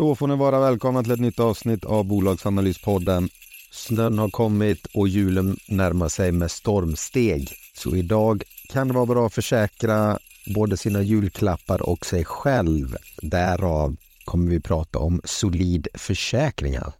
Då får ni vara välkomna till ett nytt avsnitt av Bolagsanalyspodden. Snön har kommit och julen närmar sig med stormsteg. Så idag kan det vara bra att försäkra både sina julklappar och sig själv. Därav kommer vi prata om solid försäkringar.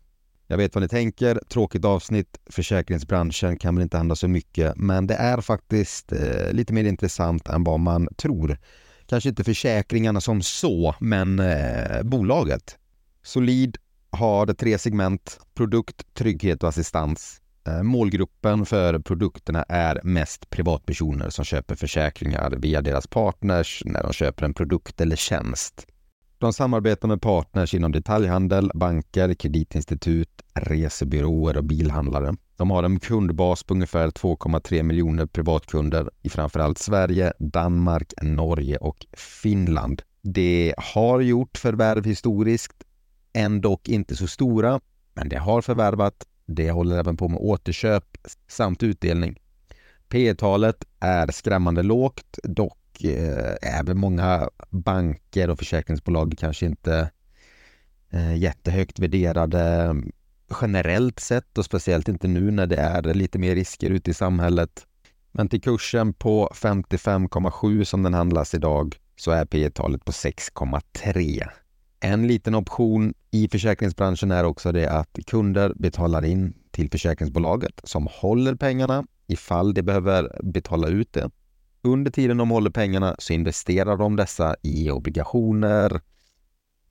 Jag vet vad ni tänker, tråkigt avsnitt, försäkringsbranschen kan väl inte handla så mycket, men det är faktiskt eh, lite mer intressant än vad man tror. Kanske inte försäkringarna som så, men eh, bolaget. Solid har tre segment, produkt, trygghet och assistans. Eh, målgruppen för produkterna är mest privatpersoner som köper försäkringar via deras partners när de köper en produkt eller tjänst. De samarbetar med partners inom detaljhandel, banker, kreditinstitut, resebyråer och bilhandlare. De har en kundbas på ungefär 2,3 miljoner privatkunder i framförallt Sverige, Danmark, Norge och Finland. Det har gjort förvärv historiskt, ändå inte så stora, men det har förvärvat. Det håller även på med återköp samt utdelning. P talet är skrämmande lågt, dock eh, även många banker och försäkringsbolag kanske inte eh, jättehögt värderade generellt sett och speciellt inte nu när det är lite mer risker ute i samhället. Men till kursen på 55,7 som den handlas idag så är P talet på 6,3. En liten option i försäkringsbranschen är också det att kunder betalar in till försäkringsbolaget som håller pengarna ifall de behöver betala ut det. Under tiden de håller pengarna så investerar de dessa i obligationer,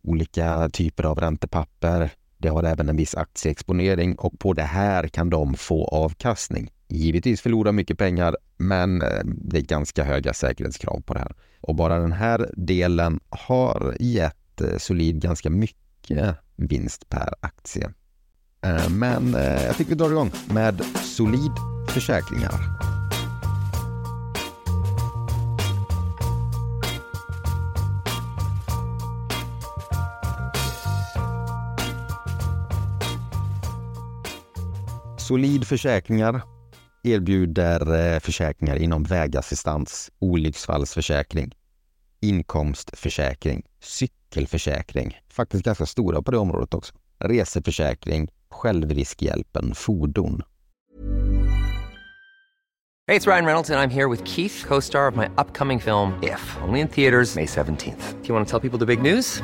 olika typer av räntepapper. Det har även en viss aktieexponering och på det här kan de få avkastning. Givetvis förlora mycket pengar, men eh, det är ganska höga säkerhetskrav på det här. Och bara den här delen har gett eh, Solid ganska mycket vinst per aktie. Eh, men eh, jag tycker vi drar igång med Solid Försäkringar. Solid Försäkringar erbjuder eh, försäkringar inom vägassistans, olycksfallsförsäkring, inkomstförsäkring, cykelförsäkring, faktiskt ganska stora på det området också, reseförsäkring, självriskhjälpen, fordon. Hej, det är Ryan Reynolds och jag är här med Keith, co-star of my upcoming film If, only in theaters May 17th. Do you want to tell people the big news?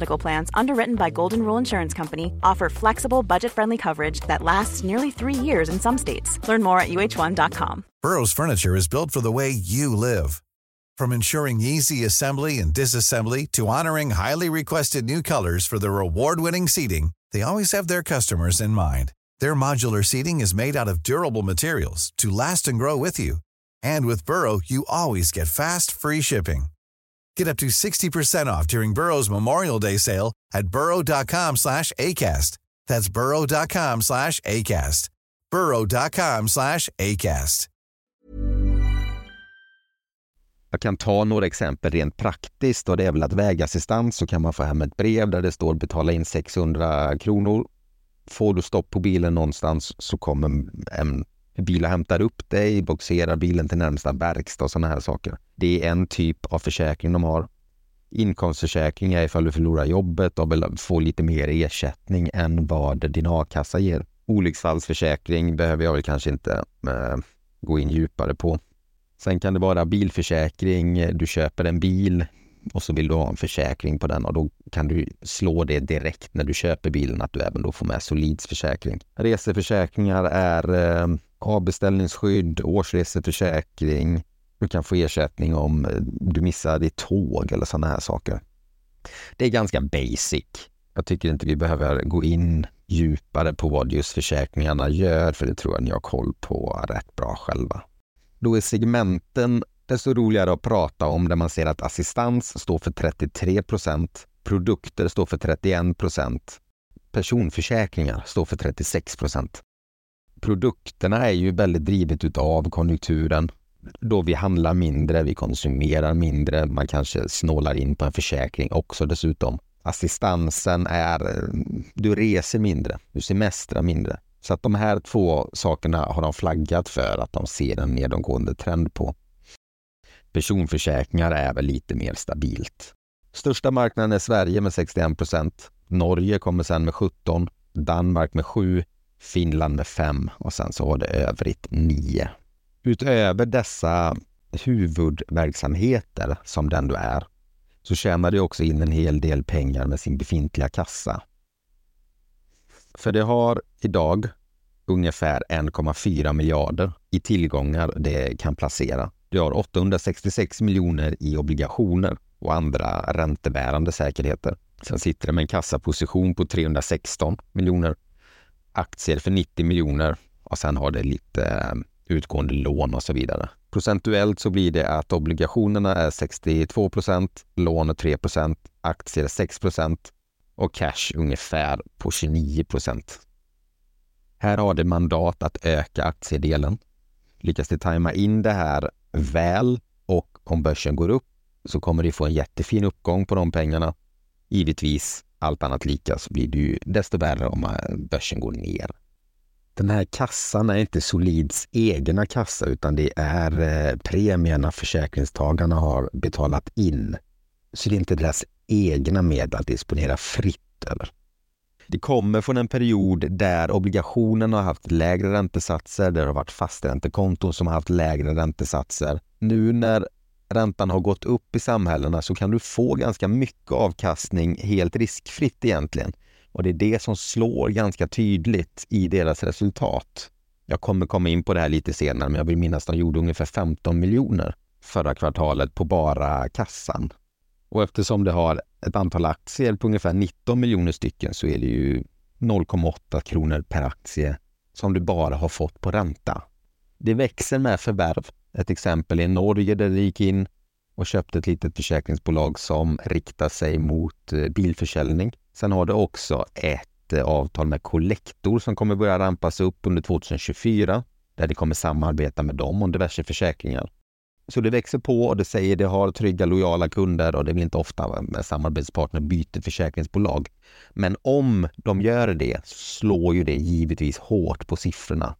Plans underwritten by Golden Rule Insurance Company offer flexible, budget-friendly coverage that lasts nearly three years in some states. Learn more at uh1.com. Burrow's furniture is built for the way you live. From ensuring easy assembly and disassembly to honoring highly requested new colors for their award-winning seating, they always have their customers in mind. Their modular seating is made out of durable materials to last and grow with you. And with Burrow, you always get fast, free shipping. Get up to 60% off during Burrow's Memorial Day sale at burrow.com slash ACAST. That's burrow.com slash ACAST. burrow.com slash ACAST. Jag kan ta några exempel rent praktiskt och det är väl att vägassistans så kan man få hem ett brev där det står betala in 600 kronor. Får du stopp på bilen någonstans så kommer en bil och hämtar upp dig, boxerar bilen till närmsta verkstad och sådana här saker. Det är en typ av försäkring de har. Inkomstförsäkring är ifall du förlorar jobbet och vill få lite mer ersättning än vad din a-kassa ger. Olycksfallsförsäkring behöver jag väl kanske inte äh, gå in djupare på. Sen kan det vara bilförsäkring, du köper en bil och så vill du ha en försäkring på den och då kan du slå det direkt när du köper bilen att du även då får med Solids försäkring. Reseförsäkringar är eh, avbeställningsskydd, årsreseförsäkring. Du kan få ersättning om eh, du missar ditt tåg eller sådana här saker. Det är ganska basic. Jag tycker inte vi behöver gå in djupare på vad just försäkringarna gör, för det tror jag ni har koll på rätt bra själva. Då är segmenten desto roligare att prata om där man ser att assistans står för 33 procent, Produkter står för 31 procent. Personförsäkringar står för 36 procent. Produkterna är ju väldigt drivet utav konjunkturen då vi handlar mindre, vi konsumerar mindre, man kanske snålar in på en försäkring också dessutom. Assistansen är, du reser mindre, du semestrar mindre. Så att de här två sakerna har de flaggat för att de ser en nedåtgående trend på. Personförsäkringar är väl lite mer stabilt. Största marknaden är Sverige med 61 procent. Norge kommer sen med 17, Danmark med 7, Finland med fem och sen så har det övrigt nio. Utöver dessa huvudverksamheter som den du är så tjänar du också in en hel del pengar med sin befintliga kassa. För det har idag ungefär 1,4 miljarder i tillgångar det kan placera. Du har 866 miljoner i obligationer och andra räntebärande säkerheter. Sen sitter det med en kassaposition på 316 miljoner, aktier för 90 miljoner och sen har det lite eh, utgående lån och så vidare. Procentuellt så blir det att obligationerna är 62 procent, lån 3 procent, aktier 6 procent och cash ungefär på 29 procent. Här har det mandat att öka aktiedelen. Lyckas det tajma in det här väl och om börsen går upp så kommer det få en jättefin uppgång på de pengarna. Givetvis, allt annat lika, så blir det ju desto värre om börsen går ner. Den här kassan är inte Solids egna kassa utan det är eh, premierna försäkringstagarna har betalat in. Så det är inte deras egna medel att disponera fritt över. Det kommer från en period där obligationerna har haft lägre räntesatser, där det har varit fasträntekonton som har haft lägre räntesatser. Nu när räntan har gått upp i samhällena så kan du få ganska mycket avkastning helt riskfritt egentligen. Och det är det som slår ganska tydligt i deras resultat. Jag kommer komma in på det här lite senare, men jag vill minnas att de gjorde ungefär 15 miljoner förra kvartalet på bara kassan. Och eftersom det har ett antal aktier på ungefär 19 miljoner stycken så är det ju 0,8 kronor per aktie som du bara har fått på ränta. Det växer med förvärv. Ett exempel är Norge där det gick in och köpte ett litet försäkringsbolag som riktar sig mot eh, bilförsäljning. Sen har det också ett eh, avtal med Collector som kommer börja rampas upp under 2024 där det kommer samarbeta med dem om diverse försäkringar. Så det växer på och det säger det har trygga, lojala kunder och det blir inte ofta med samarbetspartner byter försäkringsbolag. Men om de gör det slår ju det givetvis hårt på siffrorna.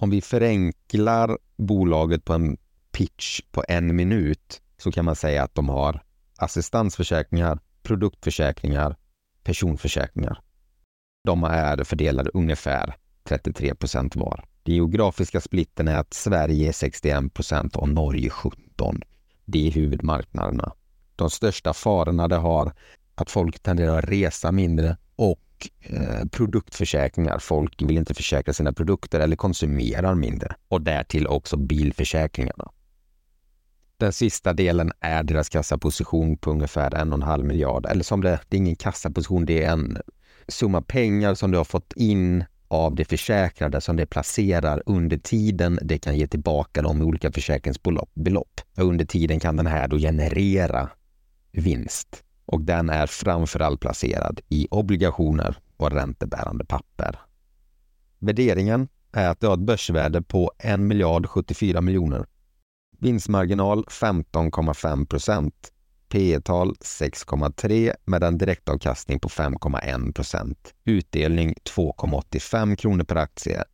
Om vi förenklar bolaget på en pitch på en minut så kan man säga att de har assistansförsäkringar, produktförsäkringar, personförsäkringar. De är fördelade ungefär 33 procent var. Den geografiska splitten är att Sverige är 61 procent och Norge 17. Det är huvudmarknaderna. De största farorna det har att folk tenderar att resa mindre och eh, produktförsäkringar. Folk vill inte försäkra sina produkter eller konsumerar mindre. Och därtill också bilförsäkringarna. Den sista delen är deras kassaposition på ungefär en och en halv miljard. Eller som det, det är ingen kassaposition, det är en summa pengar som du har fått in av det försäkrade som det placerar under tiden det kan ge tillbaka dem i olika försäkringsbelopp. Och under tiden kan den här då generera vinst och den är framförallt placerad i obligationer och räntebärande papper. Värderingen är att det har ett börsvärde på 1 miljard 74 miljoner Vinstmarginal 15,5 procent. P tal 6,3 med en direktavkastning på 5,1 procent. Utdelning 2,85 kronor per aktie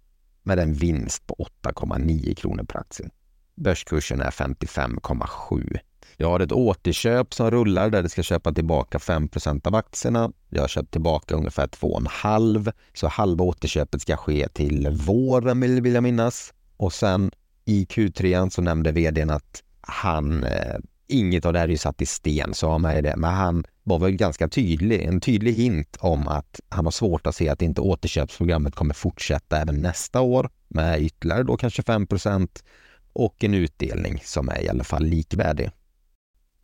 med en vinst på 8,9 kronor per aktie. Börskursen är 55,7. Jag har ett återköp som rullar där det ska köpa tillbaka 5% av aktierna. Jag har köpt tillbaka ungefär 2,5 så halva återköpet ska ske till våren vill jag minnas. Och sen i Q3 så nämnde vdn att han, eh, inget av det här är ju satt i sten, sa han med det, men han var väl ganska tydlig, en tydlig hint om att han har svårt att se att inte återköpsprogrammet kommer fortsätta även nästa år med ytterligare då kanske 5% och en utdelning som är i alla fall likvärdig.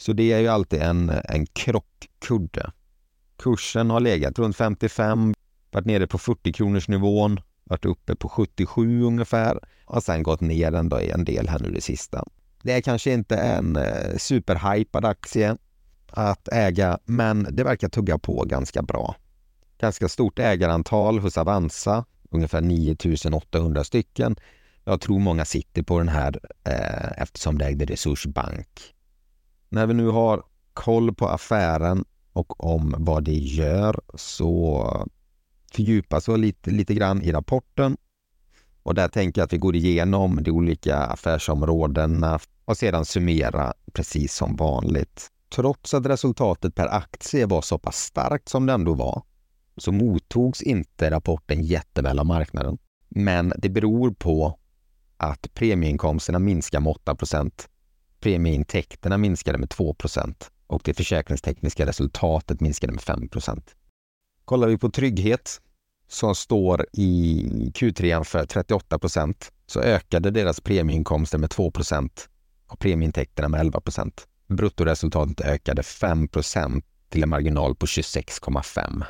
Så det är ju alltid en, en krockkudde. Kursen har legat runt 55, varit nere på 40 kronors nivån varit uppe på 77 ungefär och sen gått ner ändå en del här nu det sista. Det är kanske inte en eh, superhypad aktie. att äga, men det verkar tugga på ganska bra. Ganska stort ägarantal hos Avanza, ungefär 9800 stycken. Jag tror många sitter på den här eh, eftersom det ägde Resurs Bank. När vi nu har koll på affären och om vad det gör så fördjupas vi lite, lite grann i rapporten. Och där tänker jag att vi går igenom de olika affärsområdena och sedan summera precis som vanligt. Trots att resultatet per aktie var så pass starkt som det ändå var så mottogs inte rapporten jätteväl av marknaden. Men det beror på att premieinkomsterna minskar med 8 Premieintäkterna minskade med 2% och det försäkringstekniska resultatet minskade med 5% Kollar vi på trygghet som står i Q3 för 38% så ökade deras premieinkomster med 2% och premieintäkterna med 11% Bruttoresultatet ökade 5% till en marginal på 26,5.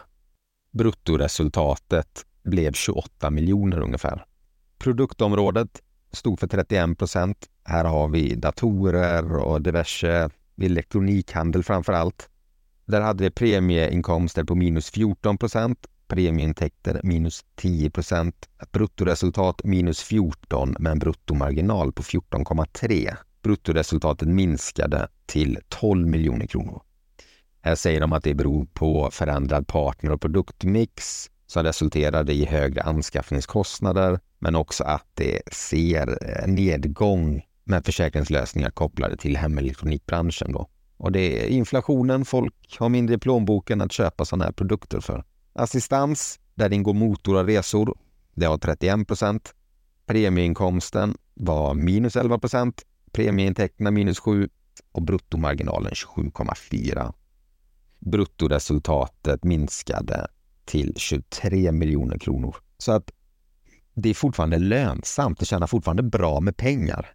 Bruttoresultatet blev 28 miljoner ungefär. Produktområdet stod för 31 procent. Här har vi datorer och diverse elektronikhandel framför allt. Där hade vi premieinkomster på minus 14 procent, premieintäkter minus 10 procent, bruttoresultat minus 14 med en bruttomarginal på 14,3. Bruttoresultatet minskade till 12 miljoner kronor. Här säger de att det beror på förändrad partner och produktmix som resulterade i högre anskaffningskostnader, men också att det ser eh, nedgång med försäkringslösningar kopplade till hemelektronikbranschen. Då. Och det är inflationen, folk har mindre i plånboken att köpa sådana här produkter för. Assistans, där ingår motor och resor, det har 31 procent. Premieinkomsten var minus 11 procent, premieintäkterna minus 7 och bruttomarginalen 27,4. Bruttoresultatet minskade till 23 miljoner kronor. Så att det är fortfarande lönsamt, det tjänar fortfarande bra med pengar.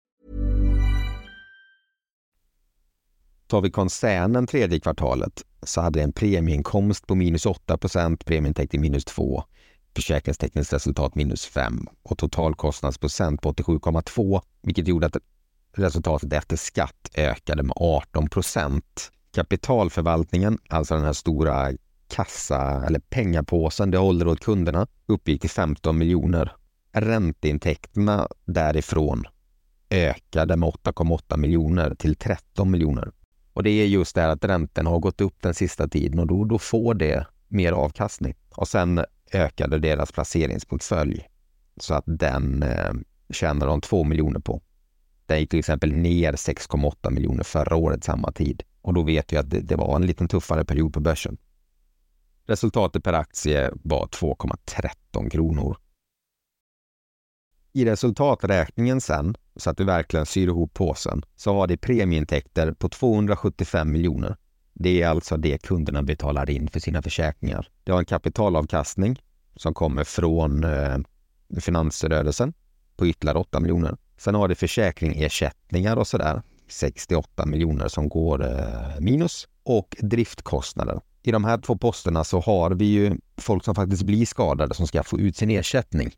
Tar vi koncernen tredje kvartalet så hade en premieinkomst på minus 8 procent, premieintäkter minus 2, försäkringstekniskt resultat minus 5 och totalkostnadsprocent på 87,2 vilket gjorde att resultatet efter skatt ökade med 18 procent. Kapitalförvaltningen, alltså den här stora kassa eller pengapåsen det håller åt kunderna, uppgick till 15 miljoner Ränteintäkterna därifrån ökade med 8,8 miljoner till 13 miljoner. Och det är just det här att räntorna har gått upp den sista tiden och då, då får det mer avkastning. Och sen ökade deras placeringsportfölj så att den eh, tjänar de 2 miljoner på. Den gick till exempel ner 6,8 miljoner förra året samma tid. Och då vet vi att det, det var en lite tuffare period på börsen. Resultatet per aktie var 2,13 kronor i resultaträkningen sen, så att du verkligen syr ihop påsen, så har det premieintäkter på 275 miljoner. Det är alltså det kunderna betalar in för sina försäkringar. Det har en kapitalavkastning som kommer från eh, finansrörelsen på ytterligare 8 miljoner. Sen har det försäkringsersättningar och sådär, 68 miljoner som går eh, minus och driftkostnader. I de här två posterna så har vi ju folk som faktiskt blir skadade som ska få ut sin ersättning.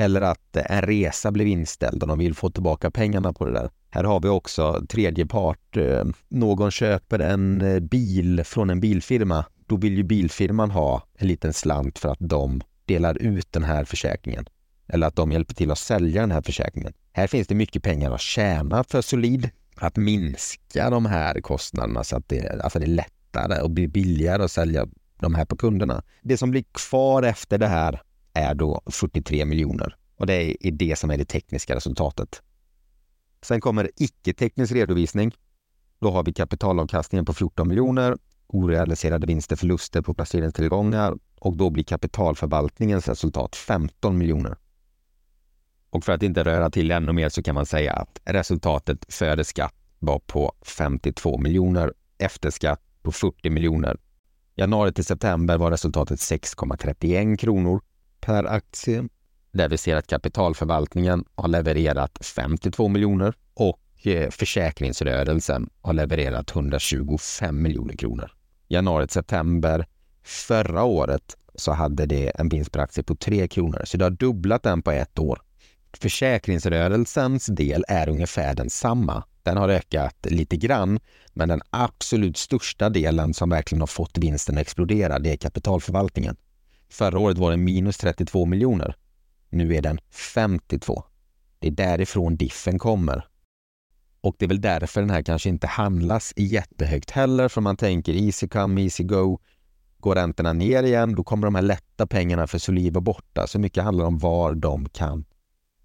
Eller att eh, en resa blev inställd och de vill få tillbaka pengarna på det där. Här har vi också tredje part. Eh, någon köper en eh, bil från en bilfirma. Då vill ju bilfirman ha en liten slant för att de delar ut den här försäkringen. Eller att de hjälper till att sälja den här försäkringen. Här finns det mycket pengar att tjäna för Solid. Att minska de här kostnaderna så att det, alltså det är lättare och blir billigare att sälja de här på kunderna. Det som blir kvar efter det här är då 43 miljoner och det är det som är det tekniska resultatet. Sen kommer icke-teknisk redovisning. Då har vi kapitalavkastningen på 14 miljoner, orealiserade vinster, förluster på placeringstillgångar och då blir kapitalförvaltningens resultat 15 miljoner. Och för att inte röra till ännu mer så kan man säga att resultatet före skatt var på 52 miljoner, efter skatt på 40 miljoner. Januari till september var resultatet 6,31 kronor per aktie där vi ser att kapitalförvaltningen har levererat 52 miljoner och eh, försäkringsrörelsen har levererat 125 miljoner kronor. Januari till september förra året så hade det en vinst per aktie på 3 kronor, så det har dubblat den på ett år. Försäkringsrörelsens del är ungefär densamma. Den har ökat lite grann, men den absolut största delen som verkligen har fått vinsten att explodera, det är kapitalförvaltningen. Förra året var den minus 32 miljoner. Nu är den 52. Det är därifrån diffen kommer. Och det är väl därför den här kanske inte handlas jättehögt heller, för man tänker easy come, easy go. Går räntorna ner igen, då kommer de här lätta pengarna för Soliva borta. Så mycket handlar om vad de kan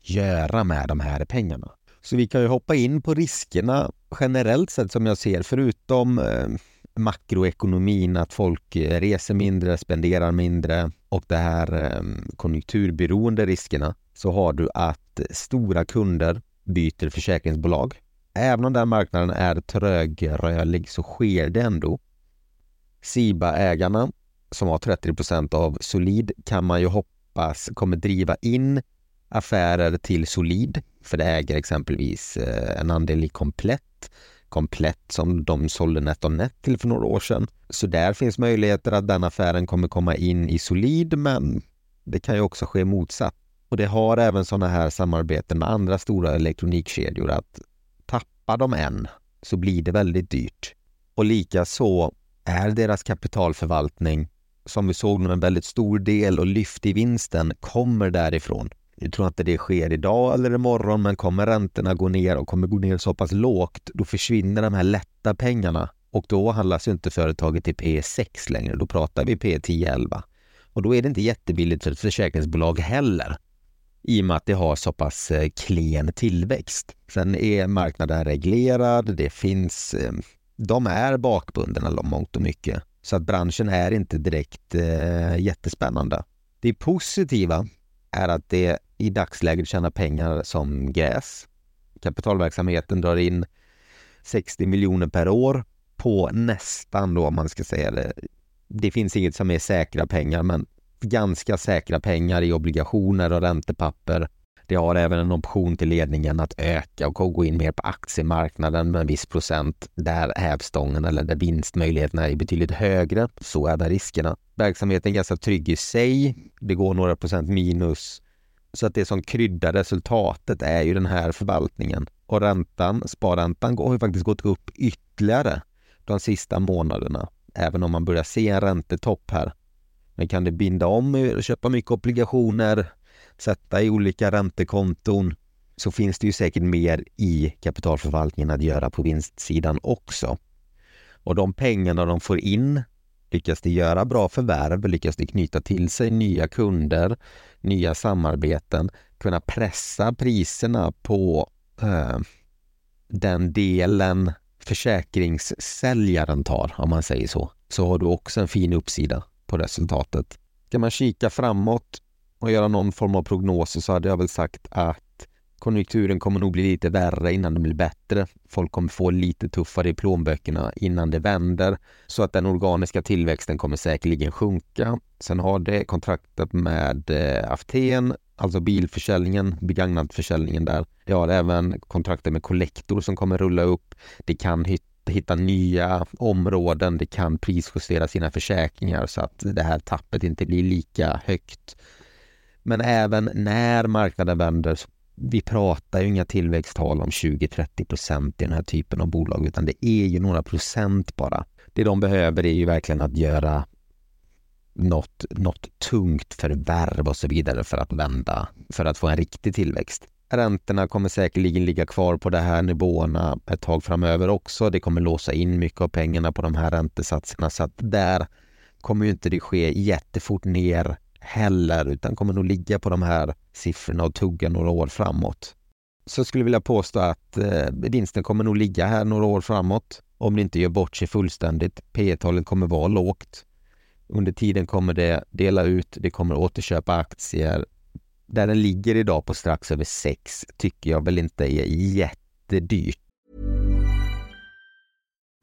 göra med de här pengarna. Så vi kan ju hoppa in på riskerna generellt sett som jag ser, förutom eh, makroekonomin, att folk eh, reser mindre, spenderar mindre och det här ehm, konjunkturberoende riskerna, så har du att stora kunder byter försäkringsbolag. Även om den marknaden är trögrörlig så sker det ändå. Siba-ägarna som har 30% av Solid kan man ju hoppas kommer driva in affärer till Solid, för det äger exempelvis eh, en andel i Komplett, Komplett som de sålde NetOnNet till för några år sedan. Så där finns möjligheter att den affären kommer komma in i Solid, men det kan ju också ske motsatt. Och det har även sådana här samarbeten med andra stora elektronikkedjor att tappar de en så blir det väldigt dyrt. Och likaså är deras kapitalförvaltning, som vi såg nu en väldigt stor del och lyft i vinsten, kommer därifrån. Jag tror inte det sker idag eller imorgon, men kommer räntorna gå ner och kommer gå ner så pass lågt, då försvinner de här lätta pengarna och då handlas ju inte företaget i P6 längre. Då pratar vi P10-11 och då är det inte jättebilligt för ett försäkringsbolag heller i och med att det har så pass eh, klen tillväxt. Sen är marknaden reglerad, det finns, eh, de är bakbundna mångt och mycket. Så att branschen är inte direkt eh, jättespännande. Det positiva är att det i dagsläget tjänar pengar som gräs. Kapitalverksamheten drar in 60 miljoner per år på nästan då om man ska säga det. Det finns inget som är säkra pengar men ganska säkra pengar i obligationer och räntepapper. Det har även en option till ledningen att öka och gå in mer på aktiemarknaden med en viss procent där hävstången eller där vinstmöjligheterna är betydligt högre. Så är riskerna. Verksamheten är ganska trygg i sig. Det går några procent minus. Så att det som kryddar resultatet är ju den här förvaltningen. Och räntan, sparräntan har ju faktiskt gått upp ytterligare de sista månaderna. Även om man börjar se en räntetopp här. Men kan det binda om, köpa mycket obligationer, sätta i olika räntekonton så finns det ju säkert mer i kapitalförvaltningen att göra på vinstsidan också. Och de pengarna de får in, lyckas de göra bra förvärv, lyckas de knyta till sig nya kunder, nya samarbeten, kunna pressa priserna på eh, den delen försäkringssäljaren tar, om man säger så, så har du också en fin uppsida på resultatet. Ska man kika framåt och göra någon form av prognos så hade jag väl sagt att konjunkturen kommer nog bli lite värre innan det blir bättre. Folk kommer få lite tuffare i plånböckerna innan det vänder så att den organiska tillväxten kommer säkerligen sjunka. Sen har det kontraktet med eh, Aften alltså bilförsäljningen, begagnatförsäljningen där. Det har även kontrakter med Collector som kommer rulla upp. Det kan hitta nya områden, det kan prisjustera sina försäkringar så att det här tappet inte blir lika högt. Men även när marknaden vänder, vi pratar ju inga tillväxttal om 20-30 procent i den här typen av bolag utan det är ju några procent bara. Det de behöver är ju verkligen att göra något, något tungt förvärv och så vidare för att vända, för att få en riktig tillväxt. Räntorna kommer säkerligen ligga kvar på de här nivåerna ett tag framöver också. Det kommer låsa in mycket av pengarna på de här räntesatserna så att där kommer ju inte det ske jättefort ner heller utan kommer nog ligga på de här siffrorna och tugga några år framåt. Så jag skulle vilja påstå att eh, vinsten kommer nog ligga här några år framåt om det inte gör bort sig fullständigt. P talet kommer vara lågt. Under tiden kommer det dela ut, det kommer återköpa aktier. Där den ligger idag på strax över 6 tycker jag väl inte är jättedyrt.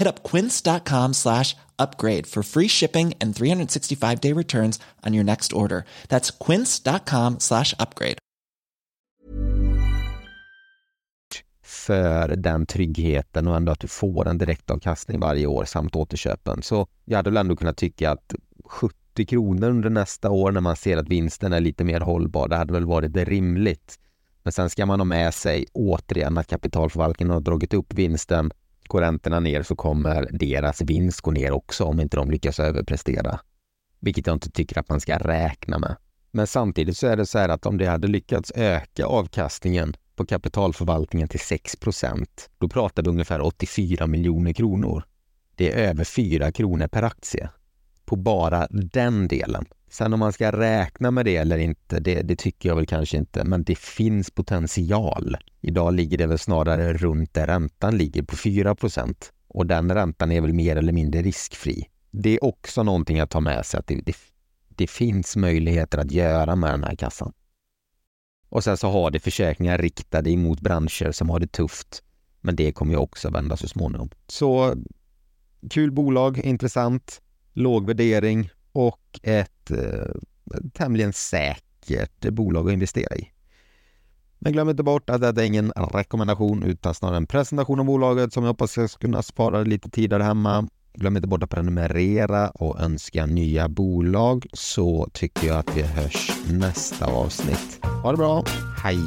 Hit up quince.com slash upgrade for free shipping and 365 day returns on your next order. That's quince.com slash upgrade. För den tryggheten och ändå att du får en direktavkastning varje år samt återköpen. Så jag hade väl ändå kunnat tycka att 70 kronor under nästa år när man ser att vinsten är lite mer hållbar, det hade väl varit rimligt. Men sen ska man ha med sig återigen att kapitalförvaltningen har dragit upp vinsten. Går räntorna ner så kommer deras vinst gå ner också om inte de lyckas överprestera. Vilket jag inte tycker att man ska räkna med. Men samtidigt så är det så här att om de hade lyckats öka avkastningen på kapitalförvaltningen till 6% då pratar vi ungefär 84 miljoner kronor. Det är över 4 kronor per aktie på bara den delen. Sen om man ska räkna med det eller inte, det, det, tycker jag väl kanske inte, men det finns potential. Idag ligger det väl snarare runt där räntan ligger på 4% och den räntan är väl mer eller mindre riskfri. Det är också någonting att ta med sig att det, det, det finns möjligheter att göra med den här kassan. Och sen så har det försäkringar riktade emot branscher som har det tufft. Men det kommer ju också vända så småningom. Så kul bolag, intressant, låg värdering, och ett eh, tämligen säkert bolag att investera i. Men glöm inte bort att det är ingen rekommendation utan snarare en presentation av bolaget som jag hoppas ska kunna spara lite tid där hemma. Glöm inte bort att prenumerera och önska nya bolag så tycker jag att vi hörs nästa avsnitt. Ha det bra, hej!